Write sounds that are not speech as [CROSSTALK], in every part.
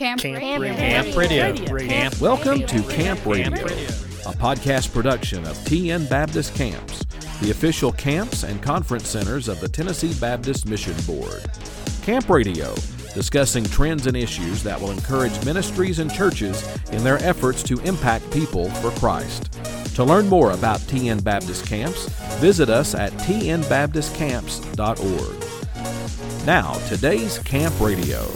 Camp, Camp Radio. Radio. Camp Radio. Camp Welcome to Camp Radio, a podcast production of TN Baptist Camps, the official camps and conference centers of the Tennessee Baptist Mission Board. Camp Radio, discussing trends and issues that will encourage ministries and churches in their efforts to impact people for Christ. To learn more about TN Baptist Camps, visit us at tnbaptistcamps.org. Now, today's Camp Radio.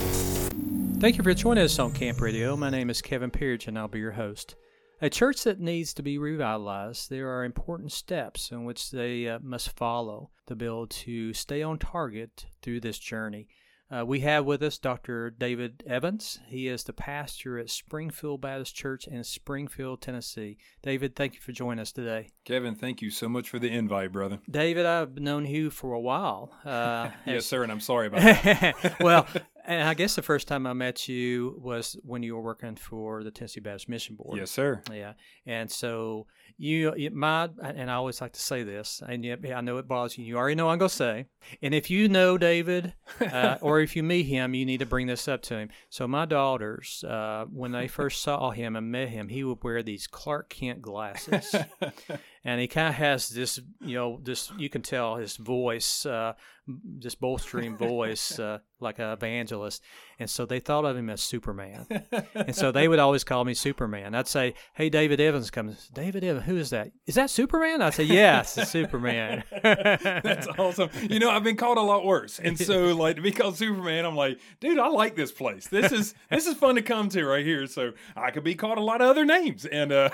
Thank you for joining us on Camp Radio. My name is Kevin Pearage, and I'll be your host. A church that needs to be revitalized, there are important steps in which they uh, must follow to be able to stay on target through this journey. Uh, we have with us Dr. David Evans. He is the pastor at Springfield Baptist Church in Springfield, Tennessee. David, thank you for joining us today. Kevin, thank you so much for the invite, brother. David, I've known you for a while. Uh, [LAUGHS] Yes, sir, and I'm sorry about [LAUGHS] that. well, and I guess the first time I met you was when you were working for the Tennessee Baptist Mission Board. yes, sir. Yeah, and so you, my, and I always like to say this, and yet I know it bothers you. You already know I'm going to say, and if you know David, uh, [LAUGHS] or if you meet him, you need to bring this up to him. So my daughters, uh, when they first saw him and met him, he would wear these Clark Kent glasses, [LAUGHS] and he kind of has this, you know, this you can tell his voice, uh, this bolstering [LAUGHS] voice, uh, like an evangelist, and so they thought of him as Superman, and so they [LAUGHS] would always call me Superman. I'd say, "Hey, David Evans comes. David Evans, who is that? Is that Superman?" I'd say, "Yes, it's Superman." [LAUGHS] That's awesome. You know, I've been called a lot worse, and so like to be called Superman, I'm like, dude, I like this place. This is this is fun to come to right here. So I could be called a lot of other names, and uh,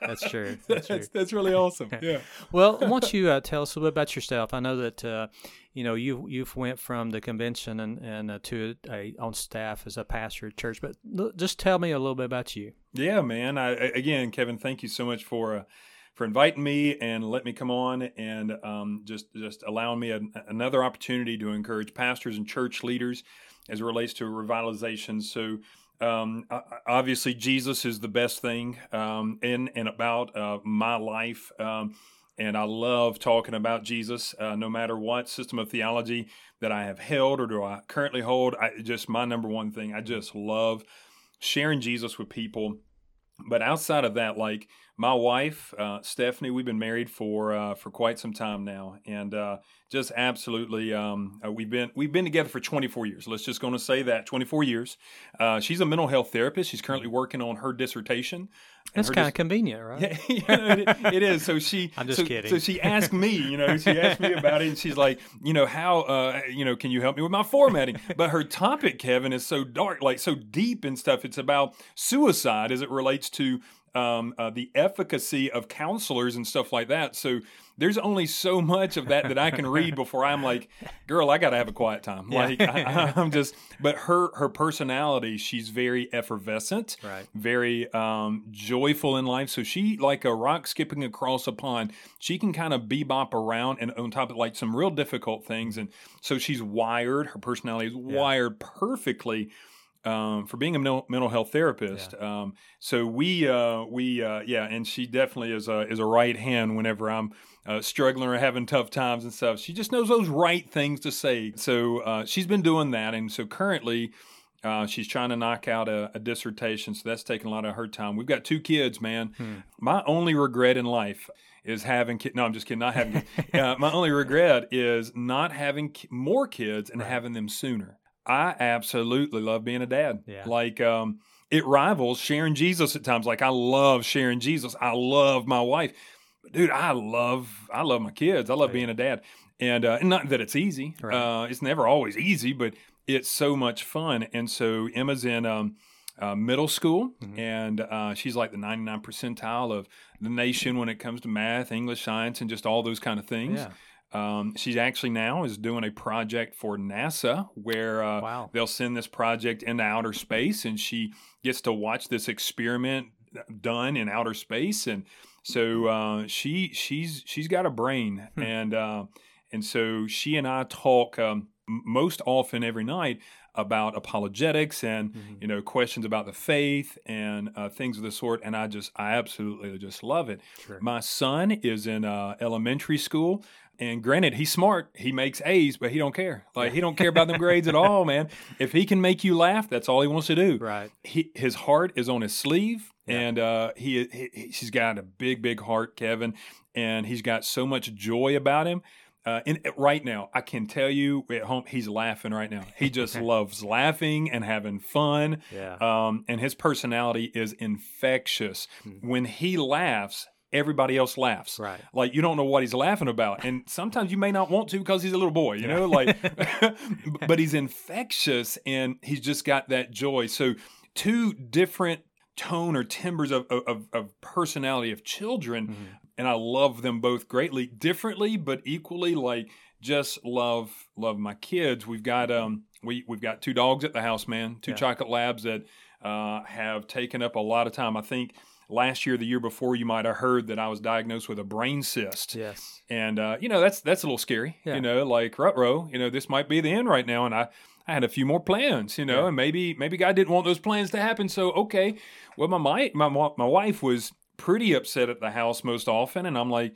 That's true. That's that's true. that's really awesome. [LAUGHS] Yeah. Well, why don't [LAUGHS] you uh, tell us a little bit about yourself? I know that uh, you know you you've went from the convention and and uh, to a, on staff as a pastor at church, but l- just tell me a little bit about you. Yeah, man. I again, Kevin, thank you so much for uh, for inviting me and let me come on and um, just just allowing me a, another opportunity to encourage pastors and church leaders as it relates to revitalization. So. Um, obviously, Jesus is the best thing um, in and about uh, my life. Um, and I love talking about Jesus, uh, no matter what system of theology that I have held or do I currently hold. I just my number one thing. I just love sharing Jesus with people. But outside of that, like my wife uh, Stephanie, we've been married for uh, for quite some time now, and uh, just absolutely, um, uh, we've been we've been together for 24 years. Let's just going to say that 24 years. Uh, she's a mental health therapist. She's currently working on her dissertation. That's kind of convenient, right? yeah, [LAUGHS] you know, it, it is. So she, [LAUGHS] I'm just so, kidding. So she asked me, you know, she asked me about it, and she's like, you know, how, uh, you know, can you help me with my formatting? [LAUGHS] But her topic, Kevin, is so dark, like so deep and stuff. It's about suicide as it relates to um, uh, the efficacy of counselors and stuff like that. So there's only so much of that that I can read [LAUGHS] before I'm like, girl, I got to have a quiet time. Yeah. Like I, I'm just, but her her personality, she's very effervescent, Right. very um, joyful in life. So she, like a rock skipping across a pond, she can kind of bebop around and on top of like some real difficult things. And so she's wired. Her personality is wired perfectly um, for being a mental, mental health therapist. Um, so we uh, we uh, yeah, and she definitely is a is a right hand whenever I'm uh, struggling or having tough times and stuff. She just knows those right things to say. So uh, she's been doing that, and so currently. Uh, she's trying to knock out a, a dissertation, so that's taking a lot of her time. We've got two kids, man. My only regret in life is having kids. No, I'm just kidding. Not having. kids. [LAUGHS] uh, my only regret is not having ki- more kids and having them sooner. I absolutely love being a dad. Yeah. Like um, it rivals sharing Jesus at times. Like I love sharing Jesus. I love my wife, but dude, I love I love my kids. I love being a dad, and, uh, not that it's easy. Right. Uh, it's never always easy, but it's so much fun. And so Emma's in. Um, uh, middle school, Mm-hmm. and uh, she's like the 99 percentile of the nation when it comes to math, English, science, and just all those kind of things. Yeah. Um, she actually now is doing a project for NASA where uh, Wow. they'll send this project into outer space, and she gets to watch this experiment done in outer space. And so uh, she she's she's got a brain, and uh, and so she and I talk um, most often every night about apologetics and Mm-hmm. you know questions about the faith and uh, things of the sort. And I just I absolutely just love it. Sure. My son is in uh, elementary school. And granted, he's smart. He makes A's, but he don't care. Like he don't care about them grades at all, man. [LAUGHS] If he can make you laugh, that's all he wants to do Right. he, his heart is on his sleeve Yeah. and uh, he, he he's got a big big heart kevin and he's got so much joy about him uh, and right now i can tell you at home he's laughing right now he just [LAUGHS] loves laughing and having fun Yeah. um, and his personality is infectious when he laughs everybody else laughs. Right. like you don't know what he's laughing about. And sometimes you may not want to because he's a little boy you know like [LAUGHS] [LAUGHS] but he's infectious and he's just got that joy. So two different tone or timbers of, of, of personality of children Mm-hmm. and i love them both greatly differently but equally like just love love my kids. We've got um we we've got two dogs at the house man two Yeah. chocolate labs that uh, have taken up a lot of time. I think last year the year before you might have heard that i was diagnosed with a brain cyst Yes. and uh, you know that's that's a little scary. Yeah. You know, like Rutro, you know, this might be the end right now, and I I had a few more plans, you know, Yeah. and maybe maybe God didn't want those plans to happen. So okay, well my my my my wife was pretty upset at the house most often, and I'm like.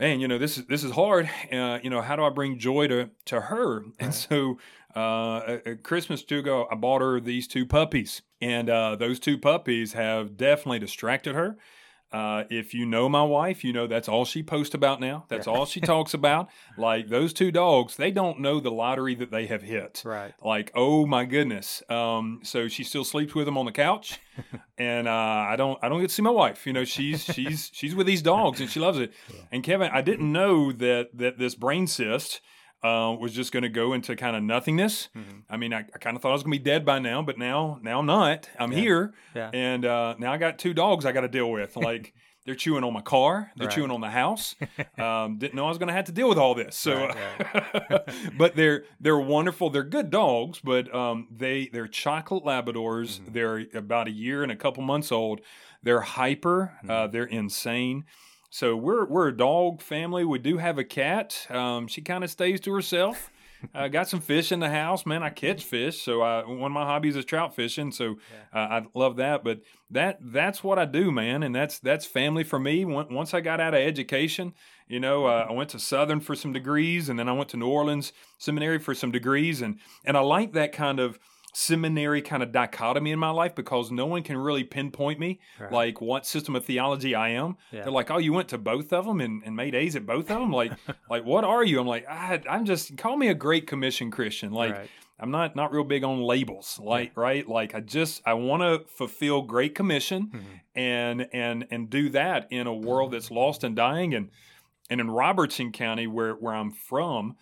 Man, you know this is this is hard. Uh, you know how do I bring joy to to her? And so, uh, at Christmas two ago, I bought her these two puppies, and uh, those two puppies have definitely distracted her. Uh, if you know my wife, you know that's all she posts about now. That's all she talks about. [LAUGHS] Like those two dogs, they don't know the lottery that they have hit. Right. Like, oh my goodness. Um, so she still sleeps with them on the couch, [LAUGHS] and uh, I don't, I don't get to see my wife. You know, she's she's she's with these dogs and she loves it. And Kevin, I didn't know that that this brain cyst. Uh, was just going to go into kind of nothingness. Mm-hmm. I mean, I, I kind of thought I was going to be dead by now, but now, now I'm not. I'm here, Yeah. and uh, now I got two dogs I got to deal with. Like [LAUGHS] they're chewing on my car, they're Right. chewing on the house. [LAUGHS] Um, didn't know I was going to have to deal with all this. So, [LAUGHS] Right, but they're they're wonderful. They're good dogs, but um, they they're chocolate Labradors. Mm-hmm. They're about a year and a couple months old. They're hyper. Uh, Mm-hmm. they're insane. So we're we're a dog family. We do have a cat. Um, she kind of stays to herself. I got some fish in the house, man. I catch fish, so I, one of my hobbies is trout fishing. So uh, I love that. But that that's what I do, man, and that's that's family for me. Once once I got out of education, you know, uh, I went to Southern for some degrees, and then I went to New Orleans Seminary for some degrees, and and I like that kind of seminary kind of dichotomy in my life because no one can really pinpoint me Right. like what system of theology I am. Yeah. They're like, "Oh, you went to both of them and, and made A's at both of them." Like, [LAUGHS] like what are you? I'm like, I, I'm just call me a Great Commission Christian. Like, Right. I'm not not real big on labels. Like, right? Like, I just I want to fulfill Great Commission Mm-hmm. and and and do that in a world that's lost and dying. And and in Robertson County, where where I'm from,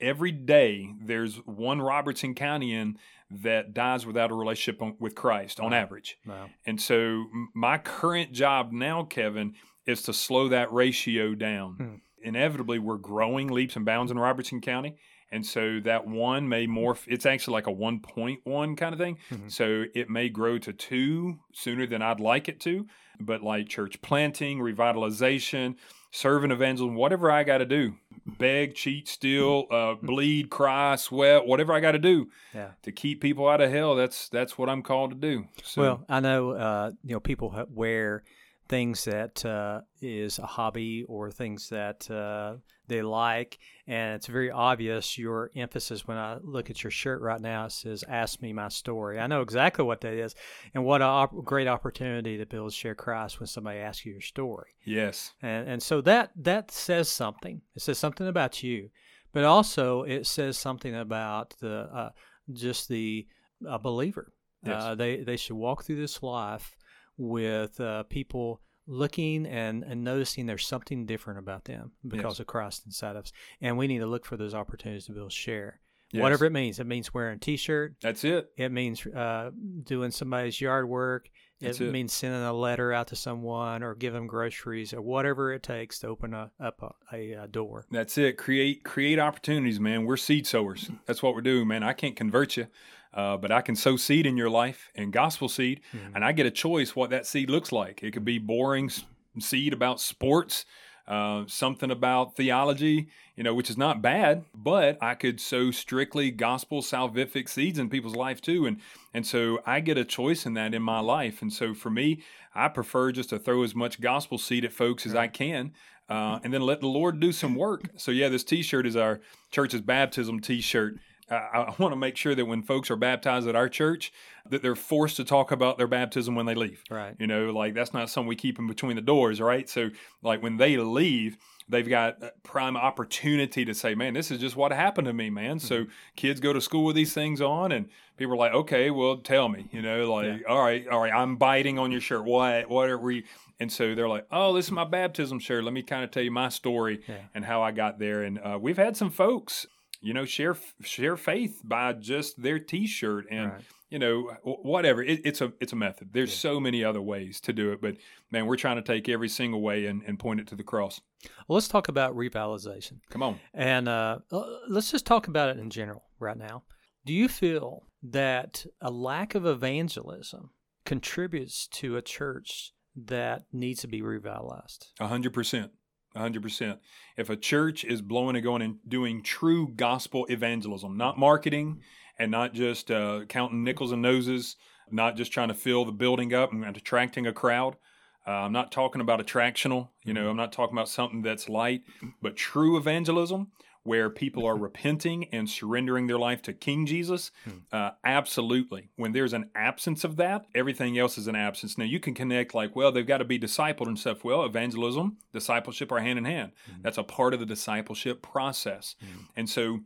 every day there's one Robertson County in that dies without a relationship on, with Christ on average. Wow. And so my current job now, Kevin, is to slow that ratio down. Hmm. Inevitably, we're growing leaps and bounds in Robertson County. And so that one may morph, it's actually like a 1.1 kind of thing. Mhm. So it may grow to two sooner than I'd like it to. But like church planting, revitalization, servant evangelism, whatever I got to do, beg, cheat, steal, uh, bleed, cry, sweat, whatever I got to do Yeah. to keep people out of hell. That's that's what I'm called to do. So, Well, I know uh, you know people wear things that uh, is a hobby or things that uh, they like, and it's very obvious your emphasis when I look at your shirt right now. It says "Ask me my story." I know exactly what that is, and what a op- great opportunity to be able to share Christ when somebody asks you your story. yes, and and so that that says something. It says something about you, but also it says something about the uh, just the a believer. Yes. Uh, they they should walk through this life with uh, people looking and, and noticing there's something different about them because Yes. of Christ inside of us, and we need to look for those opportunities to be able to share. Yes. Whatever it means, it means wearing a T-shirt. that's it. It means uh, doing somebody's yard work. It, it. means sending a letter out to someone or give them groceries or whatever it takes to open a, up a, a, door. That's it. Create create opportunities, man. We're seed sowers. That's what we're doing, man. I can't convert you, uh, but I can sow seed in your life and gospel seed, and I get a choice what that seed looks like. It could be boring seed about sports. uh, something about theology, you know, which is not bad, but I could sow strictly gospel salvific seeds in people's life too. And, and so I get a choice in that in my life. And so for me, I prefer just to throw as much gospel seed at folks as I can. Uh, and then let the Lord do some work. So, yeah, this t shirt is our church's baptism t shirt. I, I want to make sure that when folks are baptized at our church, that they're forced to talk about their baptism when they leave. Right. You know, like that's not something we keep in between the doors, right? So, like when they leave, they've got prime opportunity to say, "Man, this is just what happened to me, man." Mm-hmm. So kids go to school with these things on, and people are like, "Okay, well, tell me," you know, like, yeah. "All right, all right, I'm biting on your shirt. What? What are we?" And so they're like, "Oh, this is my baptism shirt. Let me kind of tell you my story yeah. and how I got there." And uh, we've had some folks, you know, share share faith by just their T-shirt and. Right you know, whatever. It, it's a it's a method. There's yeah. so many other ways to do it, but man, we're trying to take every single way and, and point it to the cross. Well, let's talk about revitalization. Come on, and uh, let's just talk about it in general right now. Do you feel that a lack of evangelism contributes to a church that needs to be revitalized? A hundred percent. 100%. If a church is blowing and going and doing true gospel evangelism, not marketing, and not just uh, counting nickels and noses, not just trying to fill the building up and attracting a crowd. Uh, I'm not talking about attractional, you know, I'm not talking about something that's light, but true evangelism where people are repenting and surrendering their life to King Jesus? Hmm. Uh, absolutely. When there's an absence of that, everything else is an absence. Now, you can connect like, well, they've got to be discipled and stuff. Well, evangelism, discipleship are hand in hand. Mm-hmm. That's a part of the discipleship process. Mm-hmm. And so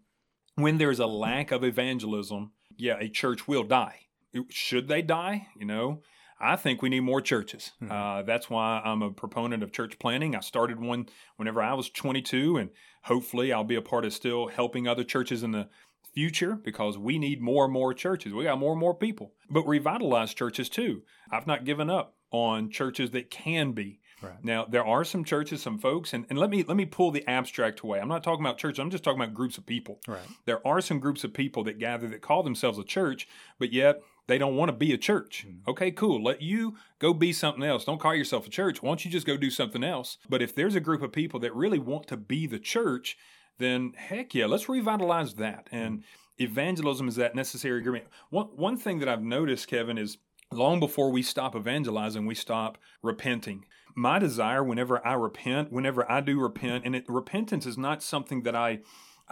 when there's a lack of evangelism, yeah, a church will die. Should they die? You know, I think we need more churches. Mm-hmm. Uh, that's why I'm a proponent of church planting. I started one whenever I was 22, and hopefully I'll be a part of still helping other churches in the future because we need more and more churches. We got more and more people, but revitalize churches too. I've not given up on churches that can be Right. Now there are some churches, some folks, and, and let me let me pull the abstract away. I'm not talking about churches. I'm just talking about groups of people. Right. There are some groups of people that gather that call themselves a church, but yet they don't want to be a church. Mm-hmm. Okay, cool. Let you go be something else. Don't call yourself a church. Why don't you just go do something else? But if there's a group of people that really want to be the church, then heck yeah, let's revitalize that. And mm-hmm. evangelism is that necessary agreement. One one thing that I've noticed, Kevin, is long before we stop evangelizing, we stop repenting my desire whenever I repent, whenever I do repent, and it, repentance is not something that I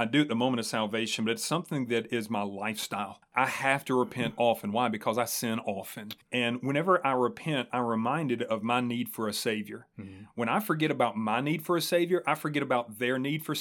I do at the moment of salvation, but it's something that is my lifestyle. I have to repent often. Why? Because I sin often. And whenever I repent, I'm reminded of my need for a Savior. Mm-hmm. When I forget about my need for a Savior, I forget about their need for,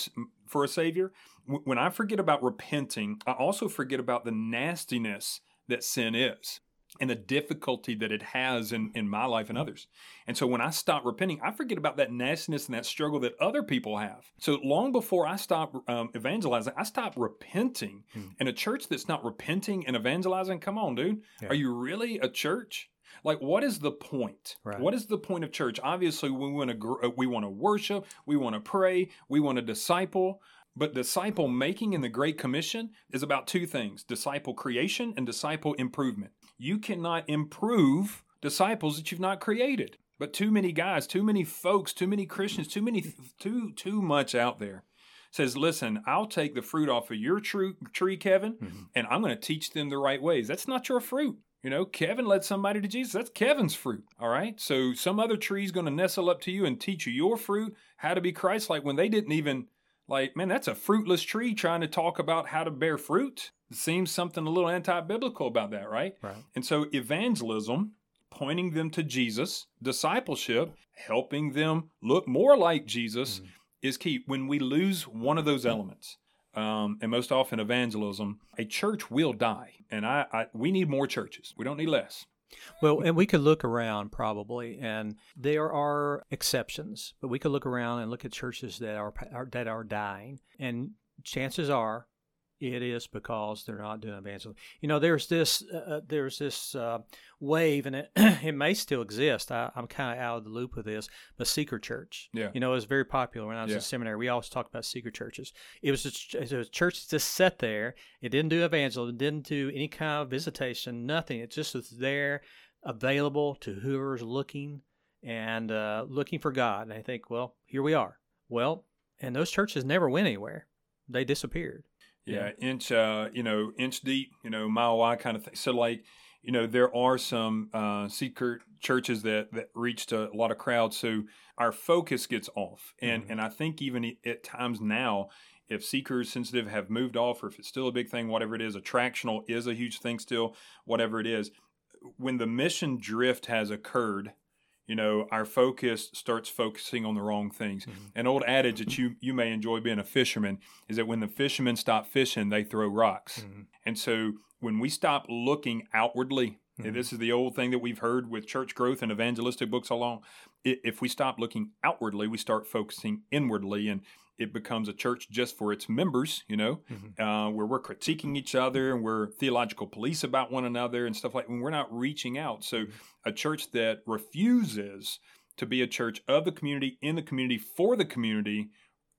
for a Savior. When I forget about repenting, I also forget about the nastiness that sin is and the difficulty that it has in, in my life and others. And so when I stop repenting, I forget about that nastiness and that struggle that other people have. So long before I stop um, evangelizing, I stop repenting. Hmm. And a church that's not repenting and evangelizing, come on, dude. Yeah. Are you really a church? Like, what is the point? Right. What is the point of church? Obviously, we want to uh, we want to worship, we want to pray, we want to disciple. But disciple making in the Great Commission is about two things disciple creation and disciple improvement. You cannot improve disciples that you've not created. But too many guys, too many folks, too many Christians, too many, too too much out there says, "Listen, I'll take the fruit off of your true tree, Kevin, mm-hmm. and I'm going to teach them the right ways." That's not your fruit. You know, Kevin led somebody to Jesus. That's Kevin's fruit. All right. So some other tree's going to nestle up to you and teach you your fruit, how to be Christ like when they didn't even like, man, that's a fruitless tree trying to talk about how to bear fruit. Seems something a little anti biblical about that, right? Right. And so, evangelism, pointing them to Jesus, discipleship, helping them look more like Jesus mm-hmm. is key. When we lose one of those elements, um, and most often evangelism, a church will die. And I, I, we need more churches. We don't need less. Well, and we could look around probably, and there are exceptions, but we could look around and look at churches that are, are that are dying, and chances are it is because they're not doing evangelism. You know, there's this uh, uh there's this uh, wave, and it [CLEARS THROAT] it may still exist. I, am kind of out of the loop with this, but seeker church. Yeah. You know, it was very popular when I was yeah. in seminary. We always talked about seeker churches. It was a, it was a church that just sat there. It didn't do evangelism. It Didn't do any kind of visitation. Nothing. It just was there, available to whoever's looking and uh, looking for God. And I think, well, here we are. Well, and those churches never went anywhere; they disappeared. Yeah, yeah. inch, uh, you know, inch deep, you know, mile wide kind of thing. So, like, you know, there are some uh, seeker churches that that reached a lot of crowds. So our focus gets off, and mm-hmm. and I think even at times now, if seekers sensitive have moved off, or if it's still a big thing, whatever it is, attractional is a huge thing still, whatever it is. When the mission drift has occurred, you know, our focus starts focusing on the wrong things. Mm-hmm. An old adage that you you may enjoy being a fisherman is that when the fishermen stop fishing, they throw rocks. Mm-hmm. And so when we stop looking outwardly, mm-hmm. this is the old thing that we've heard with church growth and evangelistic books along. If we stop looking outwardly, we start focusing inwardly, and it becomes a church just for its members, you know, mm-hmm. uh, where we're critiquing each other and we're theological police about one another and stuff like that. We're not reaching out. So, mm-hmm. a church that refuses to be a church of the community, in the community, for the community,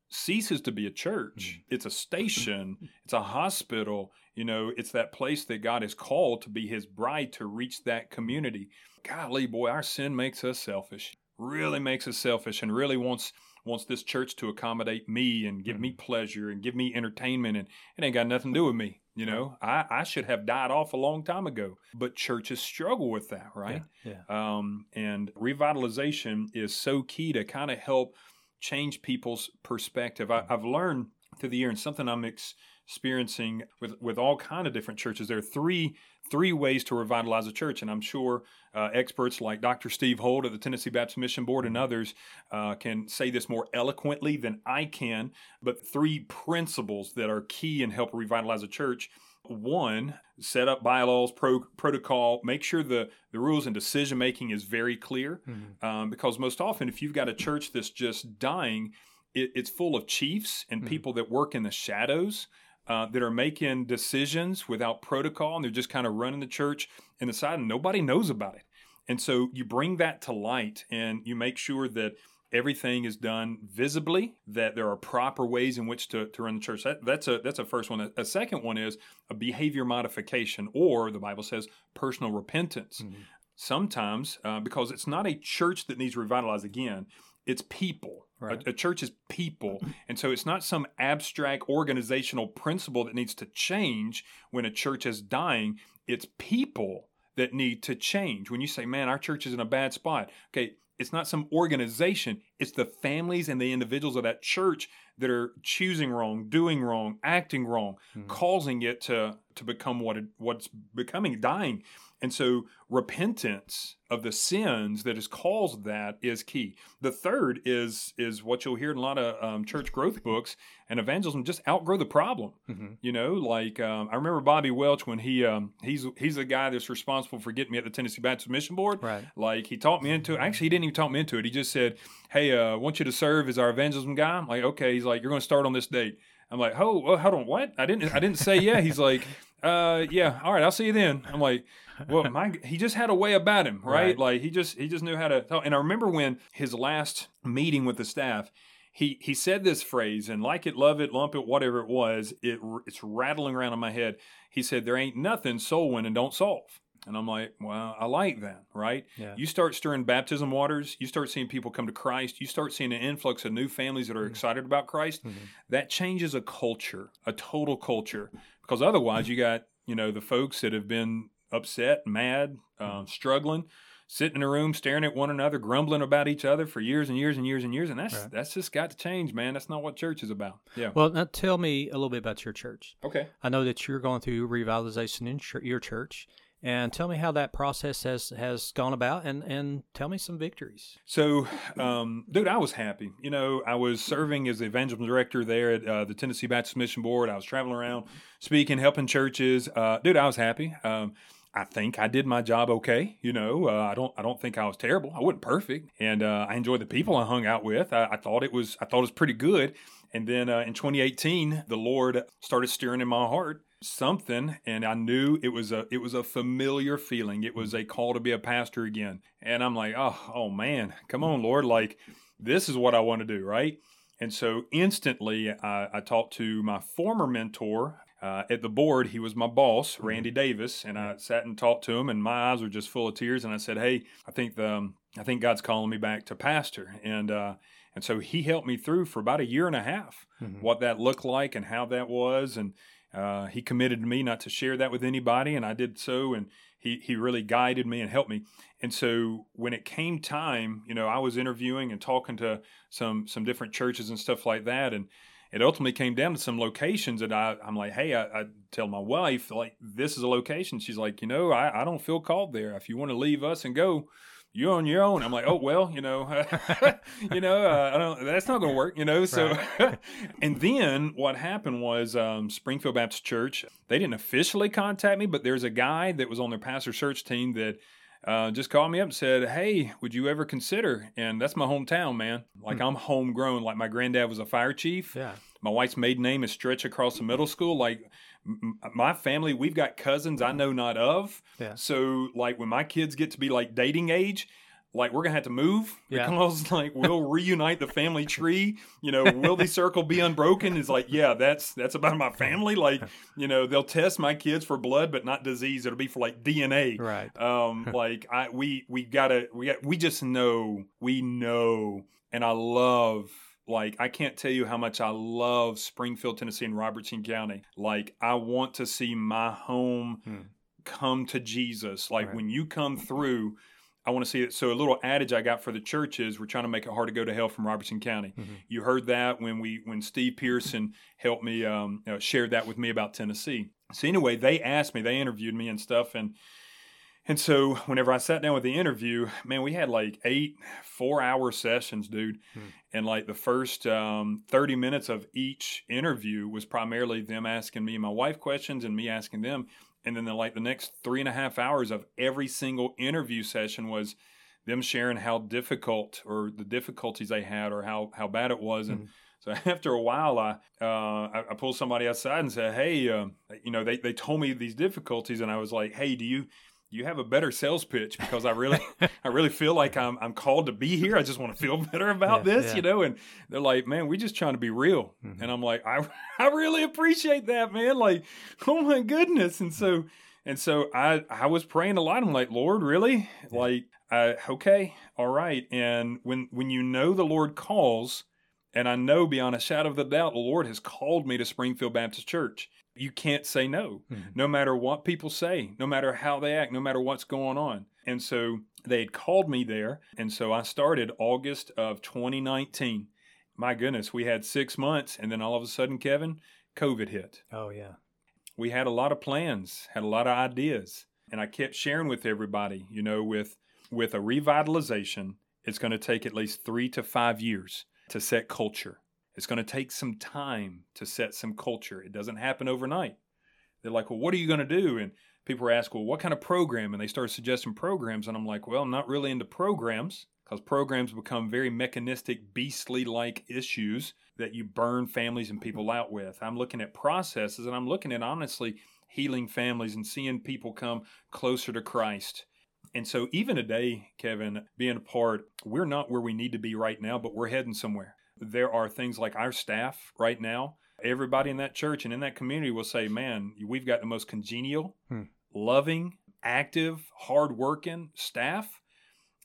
ceases to be a church. Mm-hmm. It's a station, [LAUGHS] it's a hospital, you know, it's that place that God has called to be his bride to reach that community. Golly, boy, our sin makes us selfish, really makes us selfish, and really wants wants this church to accommodate me and give me mm-hmm. pleasure and give me entertainment and it ain't got nothing to do with me you know? I, I should have died off a long time ago. But churches struggle with that right? Yeah, yeah. Um, and revitalization is so key to kind of help change people's perspective. I, have learned through the year and something i'm experiencing with with all kind of different churches there are three three ways to revitalize a church. And I'm sure uh, experts like Dr. Steve Holt of the Tennessee Baptist Mission Board and others uh, can say this more eloquently than I can. But three principles that are key in helping revitalize a church. One, set up bylaws, pro- protocol, make sure the, the rules and decision making is very clear. Mm-hmm. Um, because most often, if you've got a church that's just dying, it, it's full of chiefs and mm-hmm. people that work in the shadows uh, that are making decisions without protocol and they're just kind of running the church in the side and nobody knows about it. And so you bring that to light and you make sure that everything is done visibly, that there are proper ways in which to, to run the church. That, that's a that's a first one. A, second one is a behavior modification, or the Bible says personal repentance. Mm-hmm. Sometimes, uh, because it's not a church that needs revitalized again, it's people. Right. A, a, church is people. And so it's not some abstract organizational principle that needs to change when a church is dying. It's people that need to change. When you say, man, our church is in a bad spot, okay, it's not some organization, it's the families and the individuals of that church that are choosing wrong, doing wrong, acting wrong, mm-hmm. causing it to, to become what it, what's becoming, dying. And so repentance of the sins that has caused that is key. The third is is what you'll hear in a lot of um, church growth books and evangelism. Just outgrow the problem. Mm-hmm. You know, like um, I remember Bobby Welch when he um, he's he's the guy that's responsible for getting me at the Tennessee Baptist Mission Board. Right. Like he taught me into it. Actually, he didn't even talk me into it. He just said, "Hey, uh, I want you to serve as our evangelism guy." I'm like, okay. He's like, "You're going to start on this date." I'm like, "Oh, well, hold on, what? I didn't I didn't say yeah." He's like, [LAUGHS] "Uh, yeah, all right, I'll see you then." I'm like well, my he just had a way about him, right? right? Like he just he just knew how to talk. And I remember when his last meeting with the staff, he he said this phrase, and like it, love it, lump it, whatever it was, it it's rattling around in my head. He said, "There ain't nothing soul winning don't solve." And I'm like, well, I like that, right? Yeah. You start stirring baptism waters, you start seeing people come to Christ, you start seeing an influx of new families that are mm-hmm. excited about Christ. Mm-hmm. That changes a culture, a total culture. Because otherwise, you got, you know, the folks that have been upset, mad, uh, struggling, sitting in a room staring at one another, grumbling about each other for years and years and years and years. And that's right. that's just got to change, man. That's not what church is about. Yeah. Well, now tell me a little bit about your church. Okay. I know that you're going through revitalization in your church. And tell me how that process has, has gone about and, and tell me some victories. So, um, dude, I was happy. You know, I was serving as the evangelism director there at uh, the Tennessee Baptist Mission Board. I was traveling around speaking, helping churches. Uh, dude, I was happy. Um, I think I did my job okay. You know, uh, I don't I don't think I was terrible. I wasn't perfect, and uh, I enjoyed the people I hung out with. I, I, thought it was I thought it was pretty good. And then uh, in 2018, the Lord started stirring in my heart something, and I knew it was a it was a familiar feeling. It was a call to be a pastor again, and I'm like, oh oh man, come on, Lord, like this is what I want to do, right? And so instantly, I, I talked to my former mentor uh, at the board, he was my boss, mm-hmm. Randy Davis, and I sat and talked to him, and my eyes were just full of tears. And I said, "Hey, I think the um, I think God's calling me back to pastor, and uh, and so He helped me through for about a year and a half mm-hmm. what that looked like and how that was, and uh, He committed to me not to share that with anybody, and I did so, and He He really guided me and helped me. And so when it came time, you know, I was interviewing and talking to some some different churches and stuff like that, and it ultimately came down to some locations that I, I'm like, hey, I, I tell my wife, like, this is a location. She's like, you know, I, I don't feel called there. If you want to leave us and go, you're on your own. I'm like, oh well, you know, [LAUGHS] you know, uh, I don't. That's not going to work, you know. So, right. [LAUGHS] and then what happened was um, Springfield Baptist Church. They didn't officially contact me, but there's a guy that was on their pastor search team that uh, just called me up and said, "Hey, would you ever consider?" And that's my hometown, man. Like hmm. I'm homegrown. Like my granddad was a fire chief. Yeah. My wife's maiden name is Stretch across the middle school. Like my family, we've got cousins I know not of. Yeah. So like when my kids get to be like dating age, like we're gonna have to move yeah. because [LAUGHS] like we'll reunite the family tree. You know, will the circle be unbroken? Is like, yeah, that's that's about my family. Like, you know, they'll test my kids for blood, but not disease. It'll be for like DNA. Right. Um, [LAUGHS] like I we we gotta we got we just know we know, and I love like I can't tell you how much I love Springfield, Tennessee, and Robertson County. Like I want to see my home hmm. come to Jesus. Like right. when you come through, I want to see it. So a little adage I got for the church is we're trying to make it hard to go to hell from Robertson County. Mm-hmm. You heard that when we when Steve Pearson helped me um, uh, shared that with me about Tennessee. So anyway, they asked me, they interviewed me and stuff, and and so whenever I sat down with the interview, man, we had like eight four hour sessions, dude. Hmm. And like the first um, 30 minutes of each interview was primarily them asking me and my wife questions and me asking them. And then the, like the next three and a half hours of every single interview session was them sharing how difficult or the difficulties they had or how, how bad it was. And hmm. so [LAUGHS] after a while, I, uh, I, I pulled somebody outside and said, Hey, uh, you know, they, they told me these difficulties. And I was like, Hey, do you, you have a better sales pitch because I really [LAUGHS] I really feel like I'm I'm called to be here. I just want to feel [LAUGHS] better about yeah, this, yeah. you know. And they're like, man, we're just trying to be real. Mm-hmm. And I'm like, I [LAUGHS] I really appreciate that, man. Like, oh my goodness. And so and so I I was praying a lot. I'm like, Lord, really? Yeah. Like, uh, okay, all right. And when when you know the Lord calls, and I know beyond a shadow of the doubt, the Lord has called me to Springfield Baptist Church you can't say no, mm-hmm. no matter what people say, no matter how they act, no matter what's going on. And so they had called me there. And so I started August of 2019. My goodness, we had six months. And then all of a sudden, Kevin, COVID hit. Oh, yeah. We had a lot of plans, had a lot of ideas. And I kept sharing with everybody, you know, with, with a revitalization, it's going to take at least three to five years to set culture. It's going to take some time to set some culture. It doesn't happen overnight. They're like, well, what are you going to do? And people are asked, well, what kind of program? And they start suggesting programs. And I'm like, well, I'm not really into programs because programs become very mechanistic, beastly like issues that you burn families and people out with. I'm looking at processes and I'm looking at honestly healing families and seeing people come closer to Christ. And so, even today, Kevin, being a part, we're not where we need to be right now, but we're heading somewhere there are things like our staff right now. Everybody in that church and in that community will say, "Man, we've got the most congenial, hmm. loving, active, hardworking staff."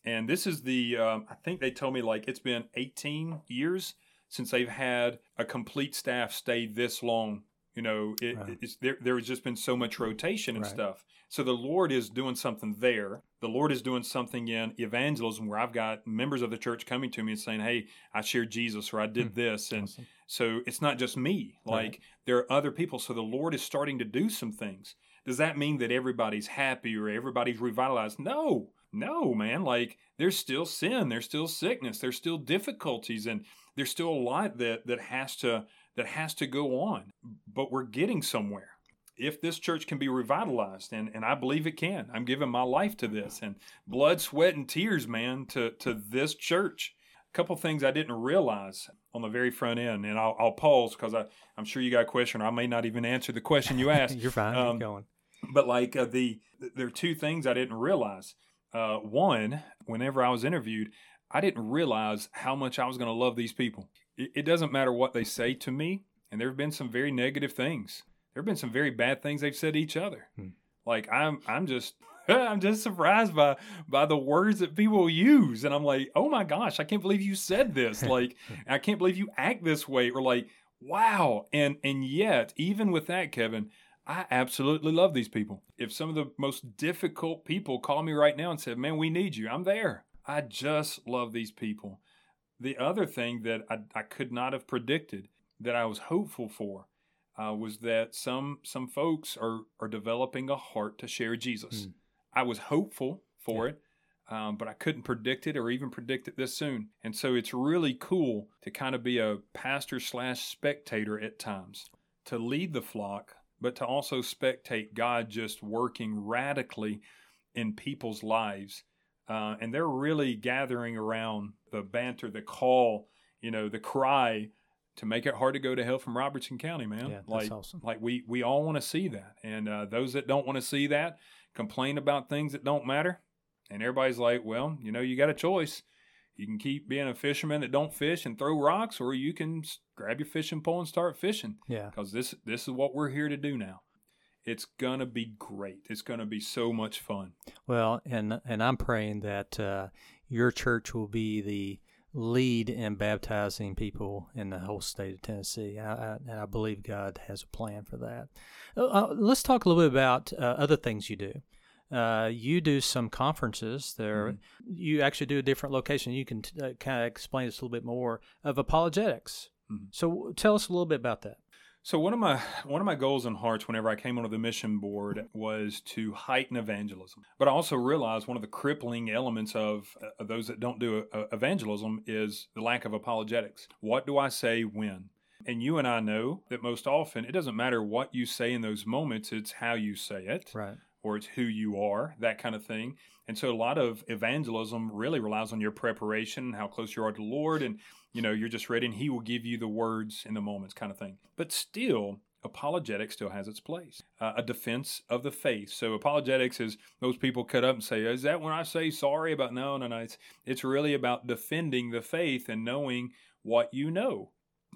And this is the um, I think they told me like it's been 18 years since they've had a complete staff stay this long. You know, it, right. it's there. There has just been so much rotation and right. stuff. So the Lord is doing something there. The Lord is doing something in evangelism where I've got members of the church coming to me and saying, Hey, I shared Jesus or I did mm, this. And awesome. so it's not just me. Like right. there are other people. So the Lord is starting to do some things. Does that mean that everybody's happy or everybody's revitalized? No, no, man. Like there's still sin, there's still sickness, there's still difficulties, and there's still a lot that that has to that has to go on. But we're getting somewhere if this church can be revitalized, and, and I believe it can. I'm giving my life to this and blood, sweat, and tears, man, to, to this church. A couple things I didn't realize on the very front end, and I'll, I'll pause because I'm sure you got a question, or I may not even answer the question you [LAUGHS] asked. You're fine. Um, Keep going. But like uh, the, there are two things I didn't realize. Uh, one, whenever I was interviewed, I didn't realize how much I was going to love these people. It, it doesn't matter what they say to me, and there have been some very negative things there have been some very bad things they've said to each other. Hmm. Like I'm, I'm just, [LAUGHS] I'm just surprised by by the words that people use, and I'm like, oh my gosh, I can't believe you said this. [LAUGHS] Like, I can't believe you act this way, or like, wow. And and yet, even with that, Kevin, I absolutely love these people. If some of the most difficult people call me right now and said, "Man, we need you," I'm there. I just love these people. The other thing that I, I could not have predicted that I was hopeful for uh, was that some some folks are are developing a heart to share Jesus. Mm. I was hopeful for yeah. it, um, but I couldn't predict it or even predict it this soon. And so it's really cool to kind of be a pastor slash spectator at times, to lead the flock, but to also spectate God just working radically in people's lives. Uh, and they're really gathering around the banter, the call, you know, the cry to make it hard to go to hell from Robertson County, man. Yeah, like, awesome. like we we all want to see that, and uh, those that don't want to see that complain about things that don't matter, and everybody's like, well, you know, you got a choice. You can keep being a fisherman that don't fish and throw rocks, or you can grab your fishing pole and start fishing. Yeah, because this this is what we're here to do now. It's gonna be great. It's gonna be so much fun. Well, and and I'm praying that uh, your church will be the lead in baptizing people in the whole state of Tennessee. I, I, and I believe God has a plan for that. Uh, uh let's talk a little bit about uh, other things you do. Uh, you do some conferences there. Mm-hmm. You actually do a different location. You can t- uh, kind of explain this a little bit more of apologetics. Mm-hmm. So tell us a little bit about that. So one of my one of my goals and hearts whenever I came onto the mission board was to heighten evangelism. But I also realized one of the crippling elements of uh, those that don't do uh, evangelism is the lack of apologetics. What do I say when? And you and I know that most often it doesn't matter what you say in those moments, it's how you say it. Right. Or it's who you are, that kind of thing. And so a lot of evangelism really relies on your preparation, how close you are to the Lord, and you know, you're just ready and he will give you the words in the moments kind of thing. But still, apologetics still has its place. Uh, a defense of the faith. So apologetics is most people cut up and say, "Is that when I say sorry about?" No, no, no. It's it's really about defending the faith and knowing what you know.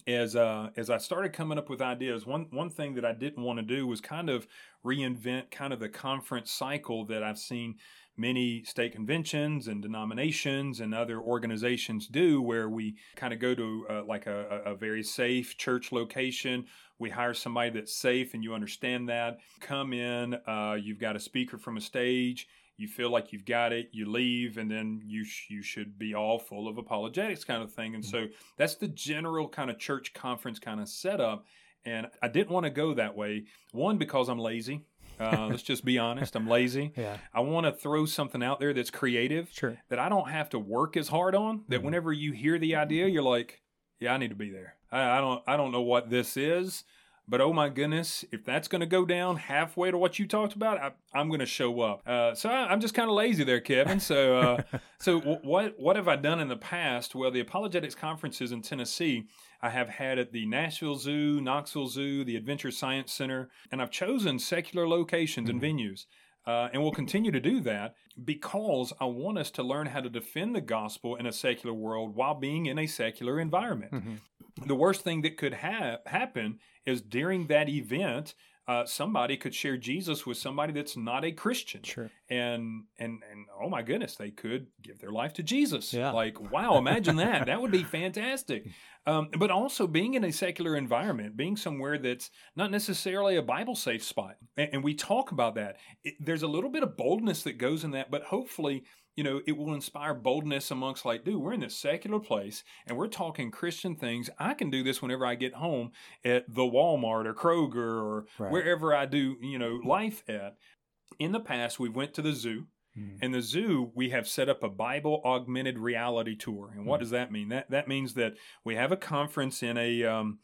As uh, as I started coming up with ideas, one one thing that I didn't want to do was kind of reinvent kind of the conference cycle that I've seen many state conventions and denominations and other organizations do, where we kind of go to uh, like a, a, very safe church location. We hire somebody that's safe and you understand that. Come in, uh, you've got a speaker from a stage. You feel like you've got it, you leave, and then you sh- you should be all full of apologetics kind of thing. And mm-hmm. so that's the general kind of church conference kind of setup. And I didn't want to go that way. One because I'm lazy. Uh, let's just be honest. I'm lazy. [LAUGHS] Yeah. I want to throw something out there that's creative. Sure. That I don't have to work as hard on. That mm-hmm. whenever you hear the idea, you're like, yeah, I need to be there. I, I don't I don't know what this is, but oh my goodness, if that's going to go down halfway to what you talked about, I, am going to show up. Uh, so I, am just kind of lazy there, Kevin. So, uh, [LAUGHS] so w- what what have I done in the past? Well, the apologetics conferences in Tennessee, I have had at the Nashville Zoo, Knoxville Zoo, the Adventure Science Center, and I've chosen secular locations mm-hmm. and venues. Uh, and we'll continue to do that because I want us to learn how to defend the gospel in a secular world while being in a secular environment. Mm-hmm. The worst thing that could ha- happen is during that event, uh, somebody could share Jesus with somebody that's not a Christian. Sure. And and and oh my goodness, they could give their life to Jesus. Yeah. Like wow, imagine that. That would be fantastic. [LAUGHS] Um, but also being in a secular environment, being somewhere that's not necessarily a Bible safe spot, and, and we talk about that. It, there's a little bit of boldness that goes in that, but hopefully you know, it will inspire boldness amongst like, dude, we're in this secular place and we're talking Christian things. I can do this whenever I get home at the Walmart or Kroger or right. wherever I do, you know, life at. In the past, we went to the zoo. Mm. In the zoo, we have set up a Bible augmented reality tour. And what mm. does that mean? That that means that we have a conference in a um,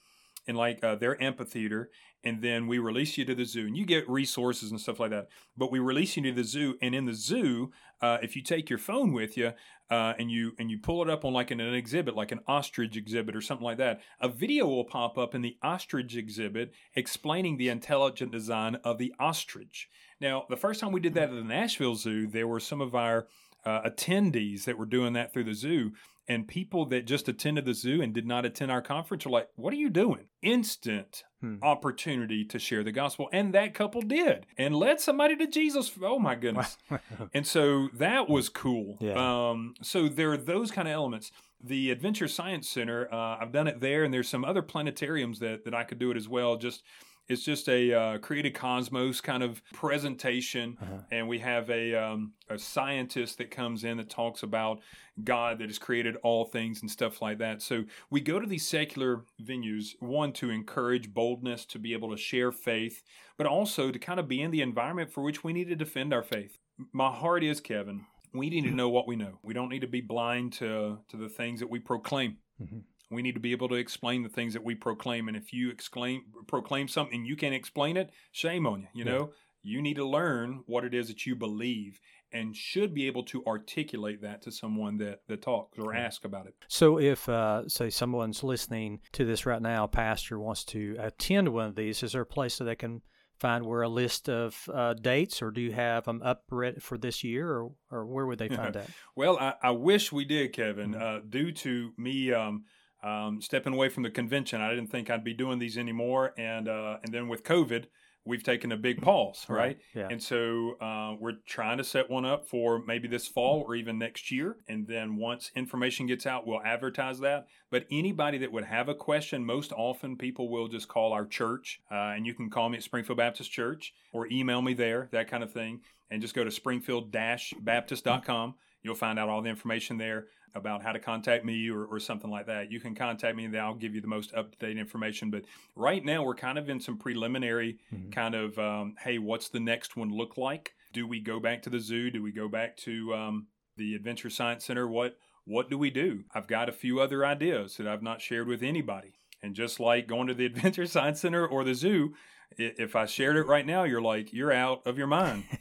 in like uh, their amphitheater, and then we release you to the zoo and you get resources and stuff like that but we release you to the zoo and in the zoo uh, if you take your phone with you uh, and you and you pull it up on like an, an, exhibit like an ostrich exhibit or something like that a video will pop up in the ostrich exhibit explaining the intelligent design of the ostrich now the first time we did that at the nashville zoo there were some of our uh, attendees that were doing that through the zoo. And people that just attended the zoo and did not attend our conference are like, what are you doing? Instant Hmm. opportunity to share the gospel. And that couple did and led somebody to Jesus. Oh my goodness. [LAUGHS] and so that was cool. Yeah. Um, so there are those kind of elements. The Adventure Science Center, uh, I've done it there, and there's some other planetariums that, that I could do it as well. Just it's just a uh, created cosmos kind of presentation, Uh-huh. and we have a um, a scientist that comes in that talks about God that has created all things and stuff like that. So we go to these secular venues one to encourage boldness to be able to share faith, but also to kind of be in the environment for which we need to defend our faith. My heart is Kevin. We need to [CLEARS THROAT] know what we know. We don't need to be blind to to the things that we proclaim. Mhm. We need to be able to explain the things that we proclaim. And if you exclaim, proclaim something and you can't explain it, shame on you. You Yeah. know, you need to learn what it is that you believe and should be able to articulate that to someone that, that talks or asks about it. So, if uh, say someone's listening to this right now, pastor wants to attend one of these, is there a place that they can find where a list of uh, dates, or do you have them up for this year, or, or where would they find [LAUGHS] that? Well, I, I wish we did, Kevin. Mhm. Uh, due to me um, um, stepping away from the convention, I didn't think I'd be doing these anymore. And uh, and then with COVID, we've taken a big pause, right? Yeah. And so uh, we're trying to set one up for maybe this fall or even next year. And then once information gets out, we'll advertise that. But anybody that would have a question, most often people will just call our church. Uh, and you can call me at Springfield Baptist Church or email me there, that kind of thing. And just go to springfield baptist.com. You'll find out all the information there about how to contact me or, or something like that. You can contact me and I'll give you the most up to date information. But right now, we're kind of in some preliminary Mhm. kind of, um, hey, what's the next one look like? Do we go back to the zoo? Do we go back to um, the Adventure Science Center? What what do we do? I've got a few other ideas that I've not shared with anybody. And just like going to the [LAUGHS] Adventure Science Center or the zoo, if I shared it right now, you're like, you're out of your mind. [LAUGHS]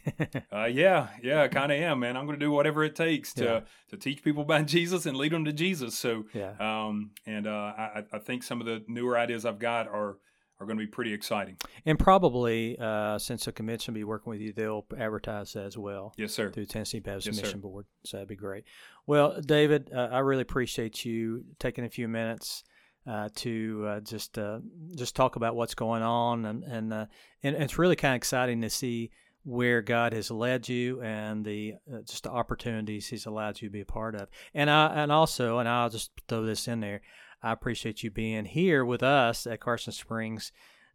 Uh, yeah, yeah, I kind of am, man. I'm going to do whatever it takes to Yeah. to teach people about [LAUGHS] Jesus and lead them to Jesus. So, yeah. um, and uh, I, I think some of the newer ideas I've got are are going to be pretty exciting. And probably, uh, since the convention will be working with you, they'll advertise that as well. Yes, sir. through Tennessee Baptist Yes, sir. Mission Board. So that'd be great. Well, David, uh, I really appreciate you taking a few minutes uh, to uh, just uh, just talk about what's going on, and and uh, and it's really kind of exciting to see where God has led you and the uh, just the opportunities He's allowed you to be a part of. And I and also, and I'll just throw this in there. I appreciate you being here with us at Carson Springs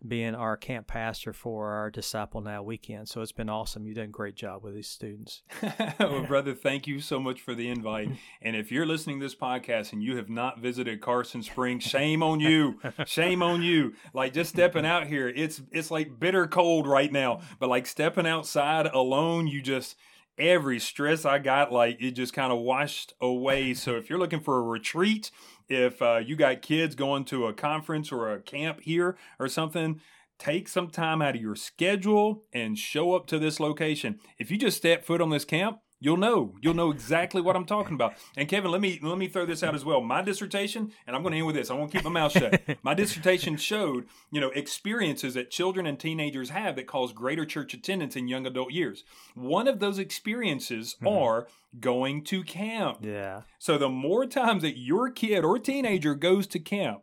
being our camp pastor for our Disciple Now weekend. So it's been awesome. You've done a great job with these students. [LAUGHS] well, brother, thank you so much for the invite. And if you're listening to this podcast and you have not visited Carson Springs, shame on you. Shame on you. Like just stepping out here, it's it's like bitter cold right now. But like stepping outside alone, you just every stress I got, like it just kind of washed away. So if you're looking for a retreat, if uh, you got kids going to a conference or a camp here or something, take some time out of your schedule and show up to this location. If you just step foot on this camp, you'll know. You'll know exactly what I'm talking about. And Kevin, let me let me throw this out as well. My dissertation, and I'm going to end with this. I won't keep my mouth shut. [LAUGHS] my dissertation showed, you know, experiences that children and teenagers have that cause greater church attendance in young adult years. One of those experiences hmm. are going to camp. Yeah. So the more times that your kid or teenager goes to camp,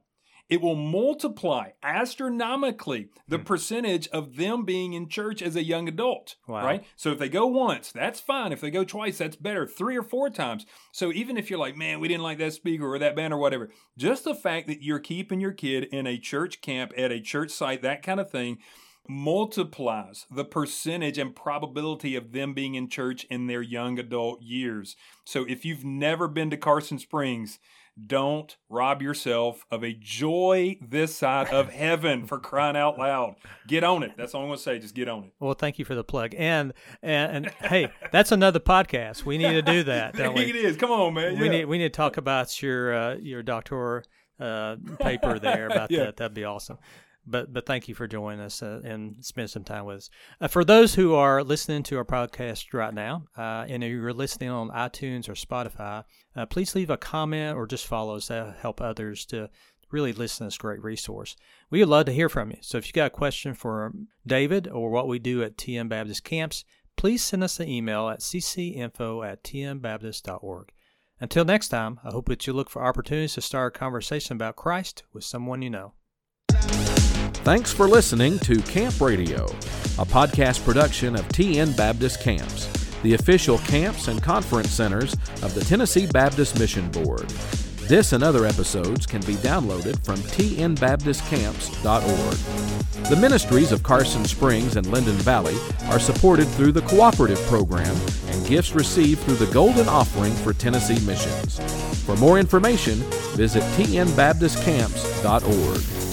it will multiply astronomically the hmm. percentage of them being in church as a young adult. Wow. Right? So if they go once, that's fine. If they go twice, that's better. Three or four times. So even if you're like, man, we didn't like that speaker or that band or whatever, just the fact that you're keeping your kid in a church camp at a church site, that kind of thing, multiplies the percentage and probability of them being in church in their young adult years. So if you've never been to Carson Springs, don't rob yourself of a joy this side of heaven for crying out loud. Get on it. That's all I'm going to say. Just get on it. Well, thank you for the plug. And and, and hey, that's another podcast. We need to do that, don't we? [LAUGHS] is. Come on, man. We Yeah. need we need to talk about your uh, your doctoral uh, paper there about [LAUGHS] Yeah. that. That'd be awesome. But but thank you for joining us uh, and spend some time with us. Uh, for those who are listening to our podcast right now, uh, and if you're listening on iTunes or Spotify, uh, please leave a comment or just follow us. That'll help others to really listen to this great resource. We would love to hear from you. So if you got a question for David or what we do at TN Baptist Camps, please send us an email at ccinfo at tnbaptist.org. Until next time, I hope that you look for opportunities to start a conversation about Christ with someone you know. Thanks for listening to Camp Radio, a podcast production of TN Baptist Camps, the official camps and conference centers of the Tennessee Baptist Mission Board. This and other episodes can be downloaded from tnbaptistcamps.org. The ministries of Carson Springs and Linden Valley are supported through the Cooperative Program and gifts received through the Golden Offering for Tennessee Missions. For more information, visit tnbaptistcamps.org.